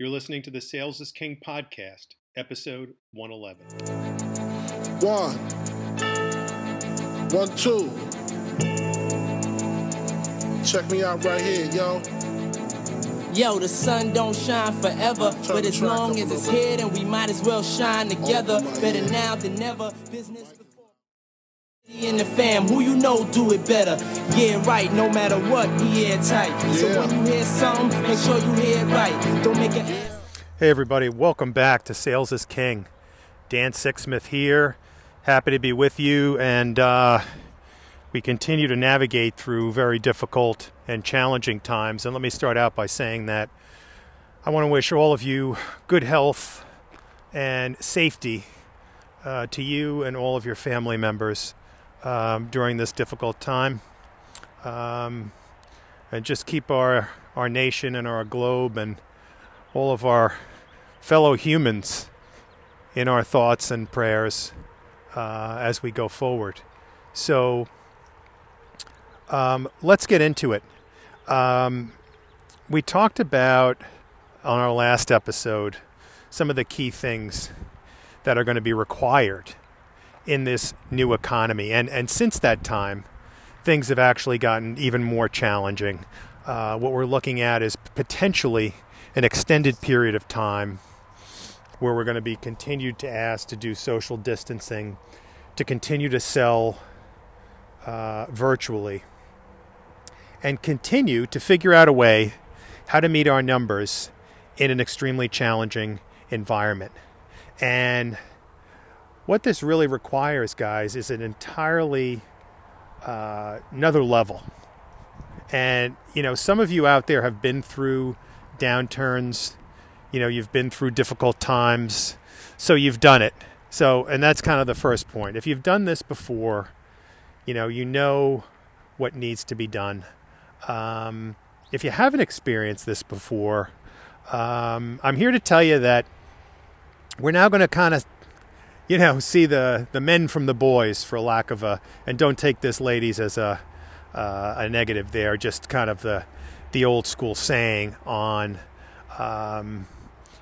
You're listening to the Sales is King podcast, episode 111. One. One, two. Check me out right here, yo. Yo, the sun don't shine forever, but as long as it's here, then we might as well shine together. Better now than never. Business before. In the fam, who you know do it better. Yeah, right, no matter what, we airtight. So when you hear something, make sure you hear it right. Don't make an ass. Hey, everybody, welcome back to Sales is King. Dan Sixsmith here. Happy to be with you, and uh, we continue to navigate through very difficult and challenging times. And let me start out by saying that I want to wish all of you good health and safety uh, to you and all of your family members um, during this difficult time. Um, and just keep our, our nation and our globe and all of our fellow humans in our thoughts and prayers uh, as we go forward. So um, let's get into it. Um, we talked about on our last episode some of the key things that are going to be required in this new economy. And, and since that time, things have actually gotten even more challenging. Uh, what we're looking at is potentially an extended period of time where we're going to be continued to ask to do social distancing, to continue to sell uh, virtually, and continue to figure out a way how to meet our numbers in an extremely challenging environment. And what this really requires, guys, is an entirely uh, another level. And, you know, some of you out there have been through downturns, you know, you've been through difficult times, so you've done it. So, and that's kind of the first point. If you've done this before, you know, you know what needs to be done. Um, if you haven't experienced this before, um, I'm here to tell you that we're now going to kind of you know, see the, the men from the boys, for lack of a, and don't take this, ladies, as a, uh, a negative there, just kind of the, the old school saying on, um,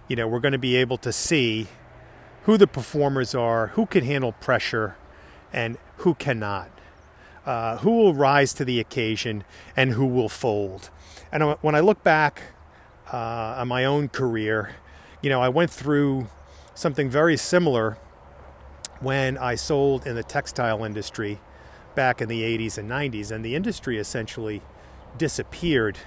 you know, we're going to be able to see who the performers are, who can handle pressure, and who cannot. Uh, who will rise to the occasion and who will fold. And when I look back uh, on my own career, you know, I went through something very similar when I sold in the textile industry back in the 80s and 90s, and the industry essentially disappeared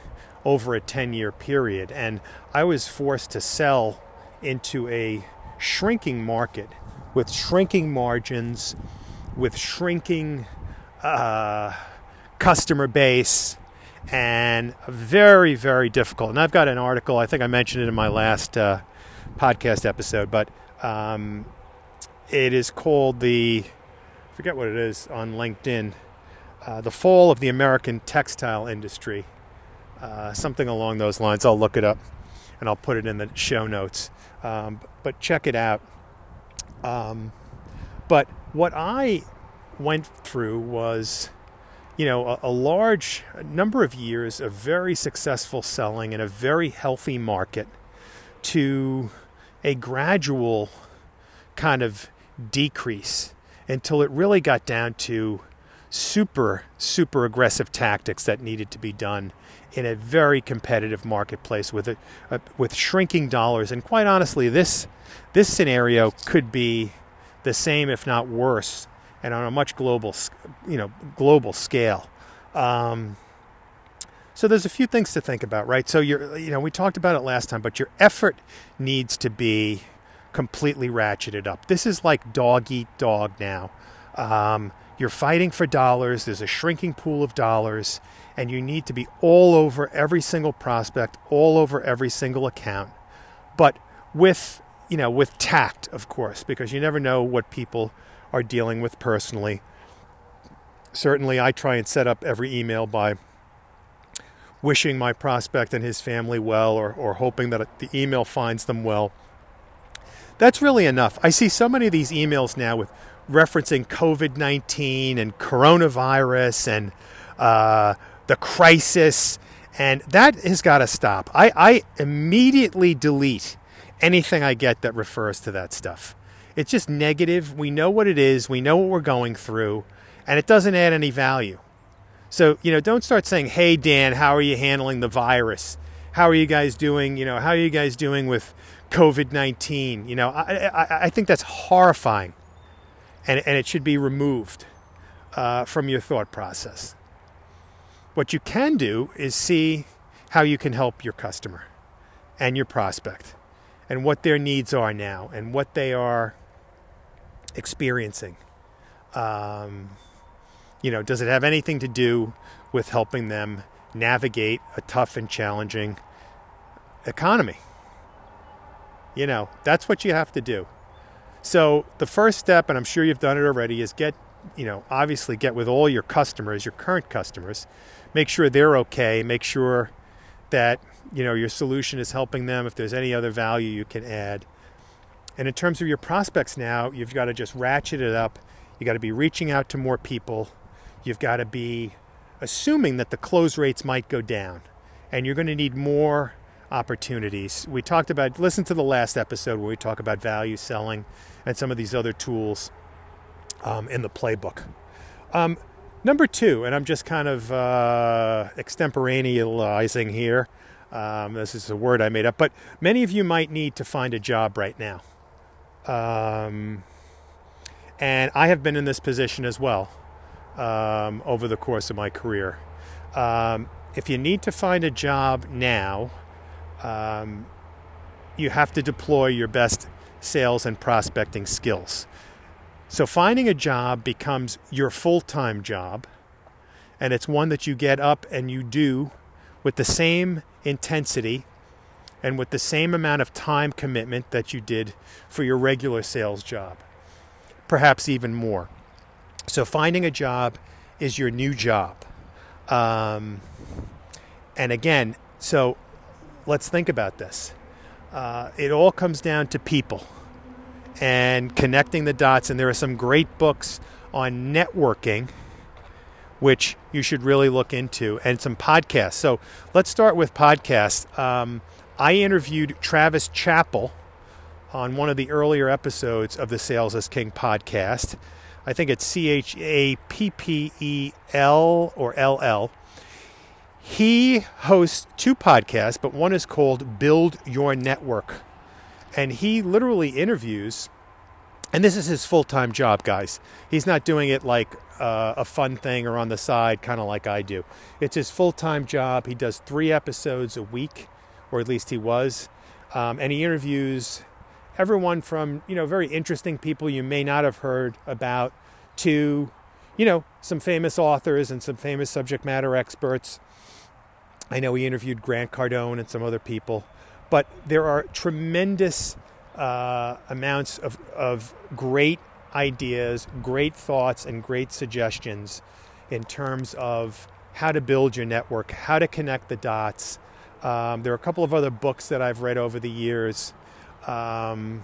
over a 10 year period. And I was forced to sell into a shrinking market with shrinking margins, with shrinking uh, customer base, and very, very difficult. And I've got an article, I think I mentioned it in my last uh, podcast episode, but um, it is called the I forget what it is on LinkedIn, uh, the fall of the American textile industry, uh, something along those lines. I'll look it up and I'll put it in the show notes. Um, but check it out. Um, but what I went through was, you know, a, a large number of years of very successful selling in a very healthy market to a gradual kind of decrease until it really got down to super, super aggressive tactics that needed to be done in a very competitive marketplace with a, a, with shrinking dollars. And quite honestly, this this scenario could be the same, if not worse, and on a much global, you know, global scale. Um, so there's a few things to think about, right? So you're, you know, we talked about it last time, but your effort needs to be completely ratcheted up. This is like dog eat dog now. Um, you're fighting for dollars. There's a shrinking pool of dollars, and you need to be all over every single prospect, all over every single account, but with you know with tact, of course, because you never know what people are dealing with personally. Certainly, I try and set up every email by wishing my prospect and his family well, or, or hoping that the email finds them well that's really enough. I see so many of these emails now with referencing COVID 19 and coronavirus and uh, the crisis And that has got to stop. I, I immediately delete anything I get that refers to that stuff. It's just negative. We know what it is, we know what we're going through, and it doesn't add any value. So, you know, don't start saying, hey, Dan, how are you handling the virus? How are you guys doing? You know, how are you guys doing with COVID 19? You know, I, I, I, think that's horrifying and, and it should be removed uh, from your thought process. What you can do is see how you can help your customer and your prospect and what their needs are now and what they are experiencing. Um, you know, does it have anything to do with helping them navigate a tough and challenging economy? You know, that's what you have to do. So the first step, and I'm sure you've done it already, is get, you know, obviously get with all your customers, your current customers, make sure they're okay, make sure that, you know, your solution is helping them, if there's any other value you can add. And in terms of your prospects now, you've got to just ratchet it up. You got to be reaching out to more people. You've got to be assuming that the close rates might go down. And you're going to need more opportunities. We talked about, listen to the last episode where we talk about value selling and some of these other tools um, in the playbook. Um, number two, and I'm just kind of uh, extemporaneizing here. Um, this is a word I made up, but many of you might need to find a job right now. Um, and I have been in this position as well um, over the course of my career. Um, if you need to find a job now, um, you have to deploy your best sales and prospecting skills. So finding a job becomes your full time job, and it's one that you get up and you do with the same intensity and with the same amount of time commitment that you did for your regular sales job, perhaps even more. So finding a job is your new job. Um, and again, so let's think about this. Uh, it all comes down to people and connecting the dots. And there are some great books on networking, which you should really look into, and some podcasts. So let's start with podcasts. Um, I interviewed Travis Chappell on one of the earlier episodes of the Sales is King podcast. I think it's C H A P P E L or L L. He hosts two podcasts, but one is called Build Your Network. And he literally interviews, and this is his full time job, guys. He's not doing it like uh, a fun thing or on the side, kind of like I do. It's his full time job. He does three episodes a week, or at least he was. Um, and he interviews everyone from, you know, very interesting people you may not have heard about to, you know, some famous authors and some famous subject matter experts I know he interviewed Grant Cardone and some other people, but there are tremendous uh, amounts of, of great ideas, great thoughts, and great suggestions in terms of how to build your network, how to connect the dots. Um, there are a couple of other books that I've read over the years, um,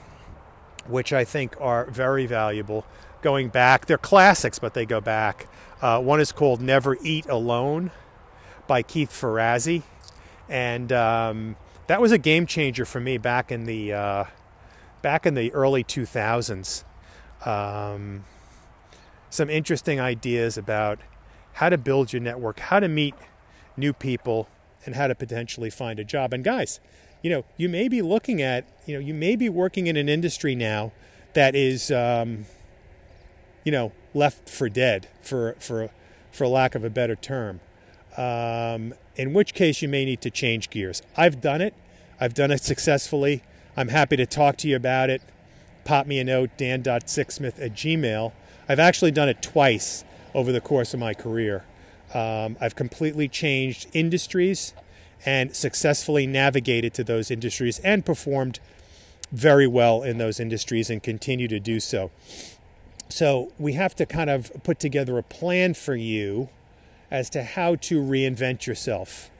which I think are very valuable. Going back, they're classics, but they go back. Uh, one is called Never Eat Alone by Keith Ferrazzi, and um, that was a game changer for me back in the uh, back in the early 2000s. Um, some interesting ideas about how to build your network, how to meet new people, and how to potentially find a job. And guys, you know, you may be looking at, you know, you may be working in an industry now that is, um, you know, left for dead, for for for lack of a better term um, in which case you may need to change gears. I've done it, I've done it successfully. I'm happy to talk to you about it. Pop me a note, dan.sixsmith at gmail. I've actually done it twice over the course of my career. Um, I've completely changed industries and successfully navigated to those industries and performed very well in those industries and continue to do so. So we have to kind of put together a plan for you as to how to reinvent yourself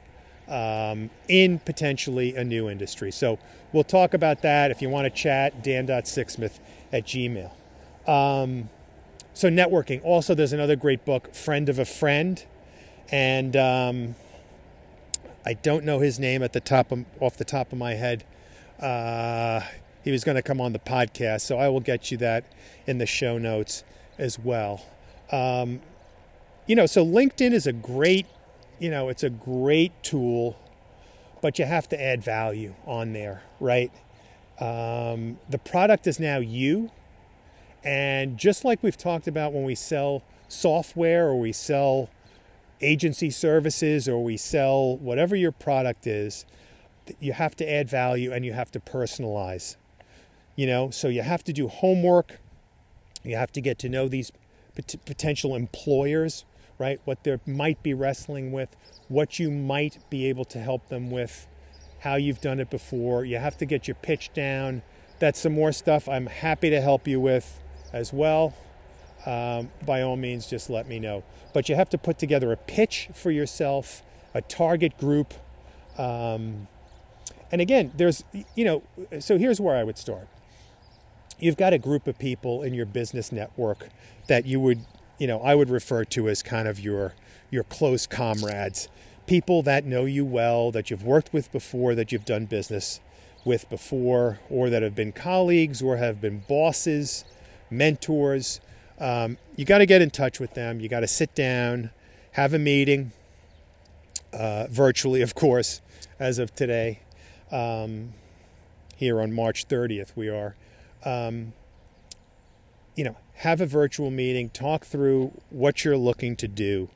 um, in potentially a new industry. So we'll talk about that. If you want to chat, dan.sixsmith at gmail. Um, so networking. Also, there's another great book, Friend of a Friend. And um, I don't know his name at the top of, off the top of my head. Uh, he was going to come on the podcast, so I will get you that in the show notes as well. Um, you know, so LinkedIn is a great, you know, it's a great tool, but you have to add value on there, right? Um, the product is now you. And just like we've talked about when we sell software or we sell agency services or we sell whatever your product is, you have to add value and you have to personalize. You know, so you have to do homework. You have to get to know these pot- potential employers, right? What they might be wrestling with, what you might be able to help them with, how you've done it before. You have to get your pitch down. That's some more stuff I'm happy to help you with as well. Um, by all means, just let me know. But you have to put together a pitch for yourself, a target group. Um, and again, there's, you know, so here's where I would start you've got a group of people in your business network that you would, you know, I would refer to as kind of your your close comrades, people that know you well, that you've worked with before, that you've done business with before, or that have been colleagues or have been bosses, mentors. Um, you got to get in touch with them. You got to sit down, have a meeting, uh, virtually, of course, as of today. Um, here on March 30th, we are um, you know, have a virtual meeting, talk through what you're looking to do.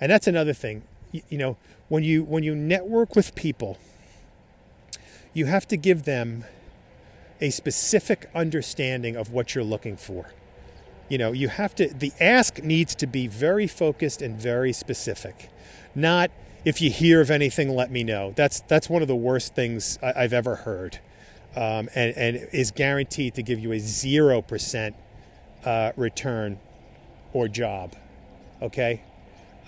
And that's another thing. You, you know, when you when you network with people, you have to give them a specific understanding of what you're looking for. You know, you have to the ask needs to be very focused and very specific. Not if you hear of anything, let me know. That's that's one of the worst things I, have ever heard um, and, and is guaranteed to give you a 0% uh, return or job. Okay?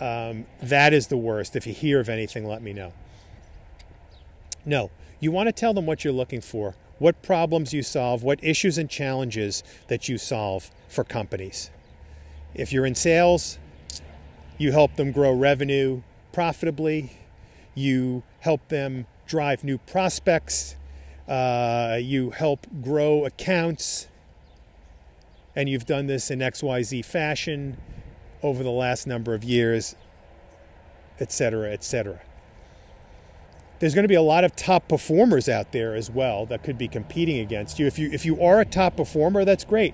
Um, that is the worst. If you hear of anything, let me know. No, you want to tell them what you're looking for, what problems you solve, what issues and challenges that you solve for companies. If you're in sales, you help them grow revenue profitably, you help them drive new prospects, uh, you help grow accounts, and you've done this in XYZ fashion over the last number of years, etc., etc. There's going to be a lot of top performers out there as well that could be competing against you. If you if you are a top performer, that's great.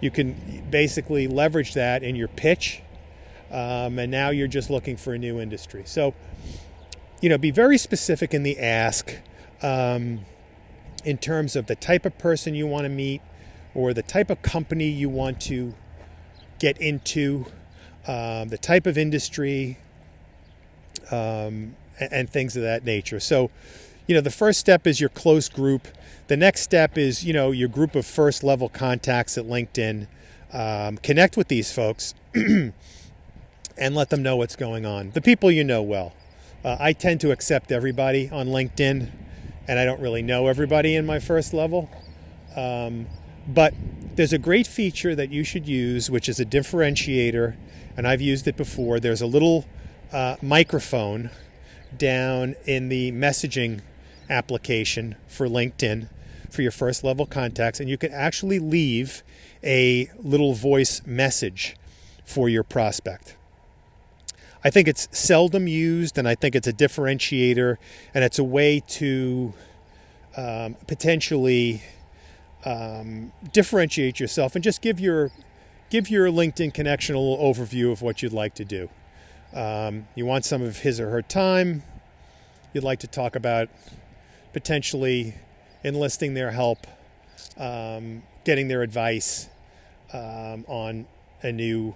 You can basically leverage that in your pitch, um, and now you're just looking for a new industry. So, you know, be very specific in the ask. Um, in terms of the type of person you want to meet or the type of company you want to get into, um, the type of industry, um, and, and things of that nature. So, you know, the first step is your close group. The next step is, you know, your group of first level contacts at LinkedIn. Um, connect with these folks and let them know what's going on. The people you know well. Uh, I tend to accept everybody on LinkedIn and I don't really know everybody in my first level. Um, but there's a great feature that you should use, which is a differentiator, and I've used it before. There's a little uh, microphone down in the messaging application for LinkedIn for your first level contacts, and you can actually leave a little voice message for your prospect. I think it's seldom used, and I think it's a differentiator, and it's a way to um, potentially um, differentiate yourself and just give your give your LinkedIn connection a little overview of what you'd like to do. Um, you want some of his or her time. You'd like to talk about potentially enlisting their help, um, getting their advice um, on a new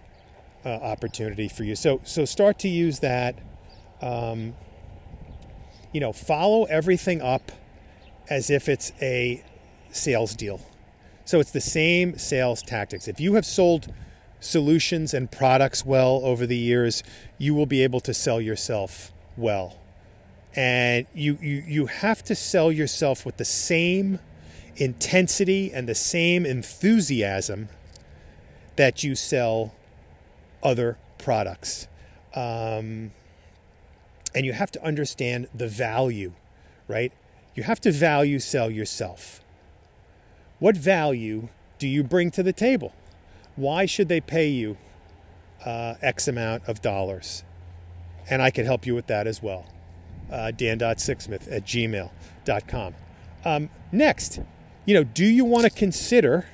uh, opportunity for you. So so start to use that. Um, you know, follow everything up as if it's a sales deal. So it's the same sales tactics. If you have sold solutions and products well over the years, you will be able to sell yourself well. And you, you, you have to sell yourself with the same intensity and the same enthusiasm that you sell other products. Um, and you have to understand the value, right? You have to value sell yourself. What value do you bring to the table? Why should they pay you uh, X amount of dollars? And I can help you with that as well. Uh, Dan.sixsmith at gmail.com. Um, next, you know, do you want to consider,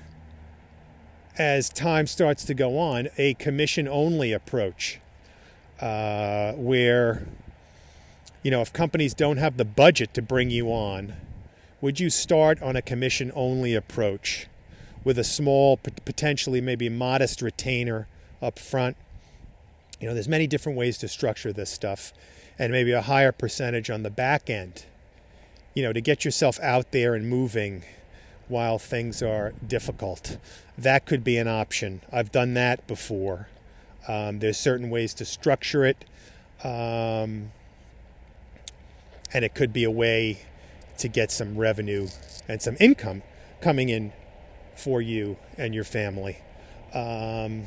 as time starts to go on, a commission only approach uh, where, you know, if companies don't have the budget to bring you on, would you start on a commission only approach with a small, potentially maybe modest retainer up front? You know, there's many different ways to structure this stuff and maybe a higher percentage on the back end, you know, to get yourself out there and moving while things are difficult. That could be an option. I've done that before. Um, there's certain ways to structure it, um, and it could be a way to get some revenue and some income coming in for you and your family. Um,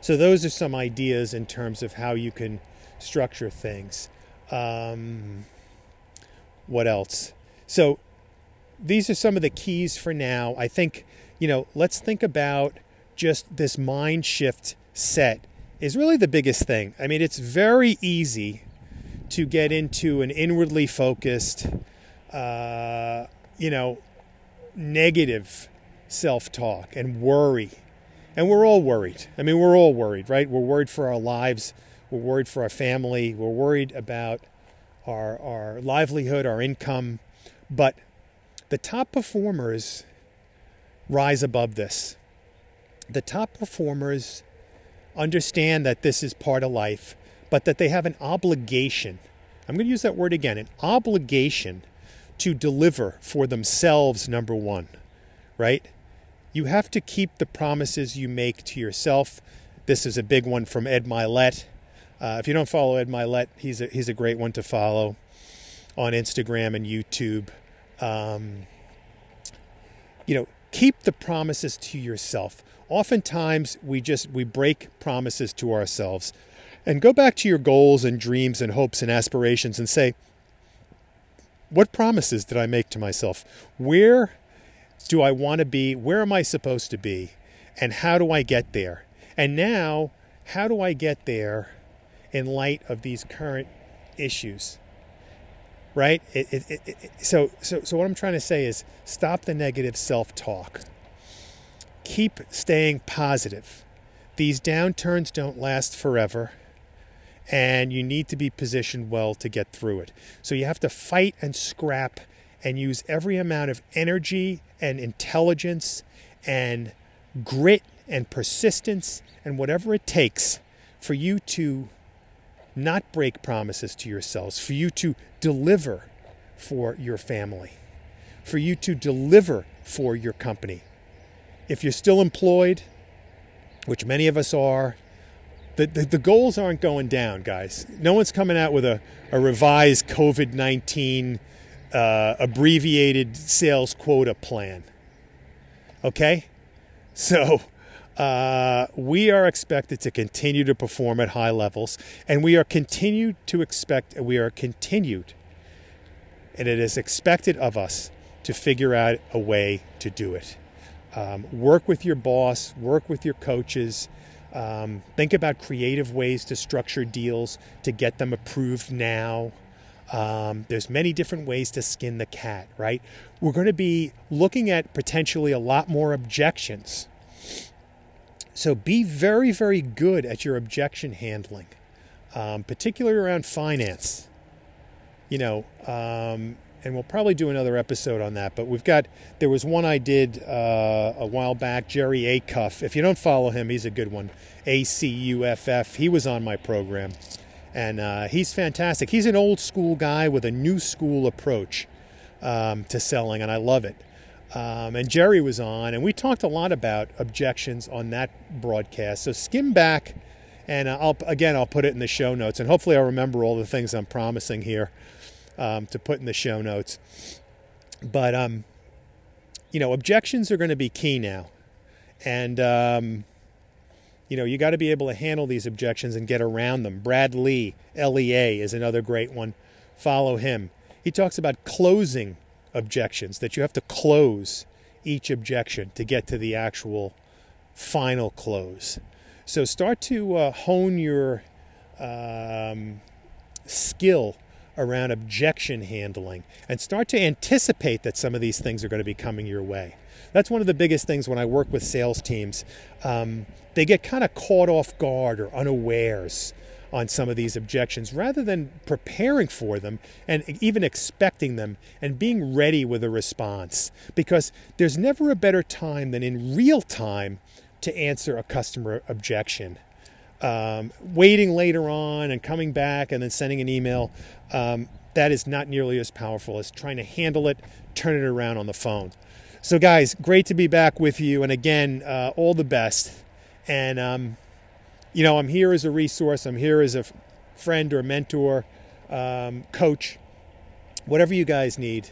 so, those are some ideas in terms of how you can structure things. Um, what else? So, these are some of the keys for now. I think, you know, let's think about just this mind shift set is really the biggest thing. I mean, it's very easy to get into an inwardly focused, uh, you know, negative self talk and worry. And we're all worried. I mean, we're all worried, right? We're worried for our lives. We're worried for our family. We're worried about our, our livelihood, our income. But the top performers rise above this. The top performers understand that this is part of life, but that they have an obligation. I'm going to use that word again an obligation to deliver for themselves, number one, right? You have to keep the promises you make to yourself. This is a big one from Ed Mylett. Uh, if you don't follow Ed Mylett, he's a, he's a great one to follow on Instagram and YouTube. Um, you know, keep the promises to yourself. Oftentimes, we just we break promises to ourselves. And go back to your goals and dreams and hopes and aspirations and say, what promises did I make to myself? Where do I want to be? Where am I supposed to be? And how do I get there? And now, how do I get there in light of these current issues? Right? It, it, it, so, so, so, what I'm trying to say is stop the negative self talk. Keep staying positive. These downturns don't last forever and you need to be positioned well to get through it. So you have to fight and scrap and use every amount of energy and intelligence and grit and persistence and whatever it takes for you to not break promises to yourselves, for you to deliver for your family, for you to deliver for your company. If you're still employed, which many of us are, the, the, the, goals aren't going down, guys. No one's coming out with a, a revised COVID 19 uh, abbreviated sales quota plan. Okay? So uh, we are expected to continue to perform at high levels, and we are continued to expect, we are continued, and it is expected of us to figure out a way to do it. Um, work with your boss, work with your coaches um, think about creative ways to structure deals to get them approved now. Um, there's many different ways to skin the cat, right? We're going to be looking at potentially a lot more objections. So be very, very good at your objection handling, um, particularly around finance. You know, um, and we'll probably do another episode on that. But we've got there was one I did uh, a while back, Jerry Acuff. If you don't follow him, he's a good one. A C U F F. He was on my program, and uh, he's fantastic. He's an old school guy with a new school approach um, to selling, and I love it. Um, and Jerry was on, and we talked a lot about objections on that broadcast. So skim back, and uh, I'll again I'll put it in the show notes, and hopefully I'll remember all the things I'm promising here um, to put in the show notes. But um, you know, objections are going to be key now, and um, you know, you got to be able to handle these objections and get around them. Brad Lee, LEA, is another great one. Follow him. He talks about closing objections, that you have to close each objection to get to the actual final close. So start to uh, hone your um, skill around objection handling and start to anticipate that some of these things are going to be coming your way. That's one of the biggest things when I work with sales teams. Um, they get kind of caught off guard or unawares on some of these objections rather than preparing for them and even expecting them and being ready with a response. Because there's never a better time than in real time to answer a customer objection. Um, waiting later on and coming back and then sending an email, um, that is not nearly as powerful as trying to handle it, turn it around on the phone. So, guys, great to be back with you. And again, uh, all the best. And, um, you know, I'm here as a resource, I'm here as a friend or mentor, um, coach, whatever you guys need.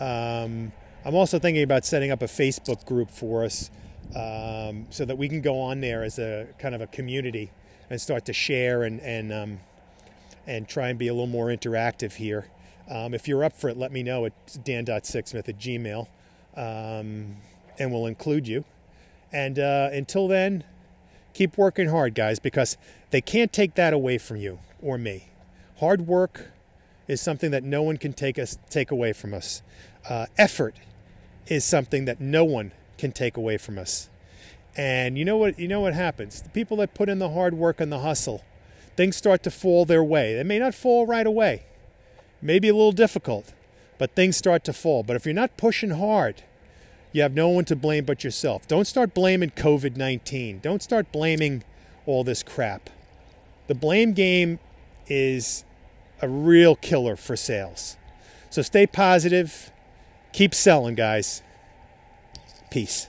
Um, I'm also thinking about setting up a Facebook group for us um, so that we can go on there as a kind of a community and start to share and and um, and try and be a little more interactive here. Um, if you're up for it, let me know at dan.sixsmith at gmail, um, and we'll include you. And uh, until then, keep working hard, guys, because they can't take that away from you or me. Hard work is something that no one can take us take away from us. Uh, effort is something that no one can take away from us. And you know what you know what happens? The people that put in the hard work and the hustle, things start to fall their way. They may not fall right away. Maybe a little difficult, but things start to fall. But if you're not pushing hard, you have no one to blame but yourself. Don't start blaming COVID-19. Don't start blaming all this crap. The blame game is a real killer for sales. So stay positive. Keep selling, guys. Peace.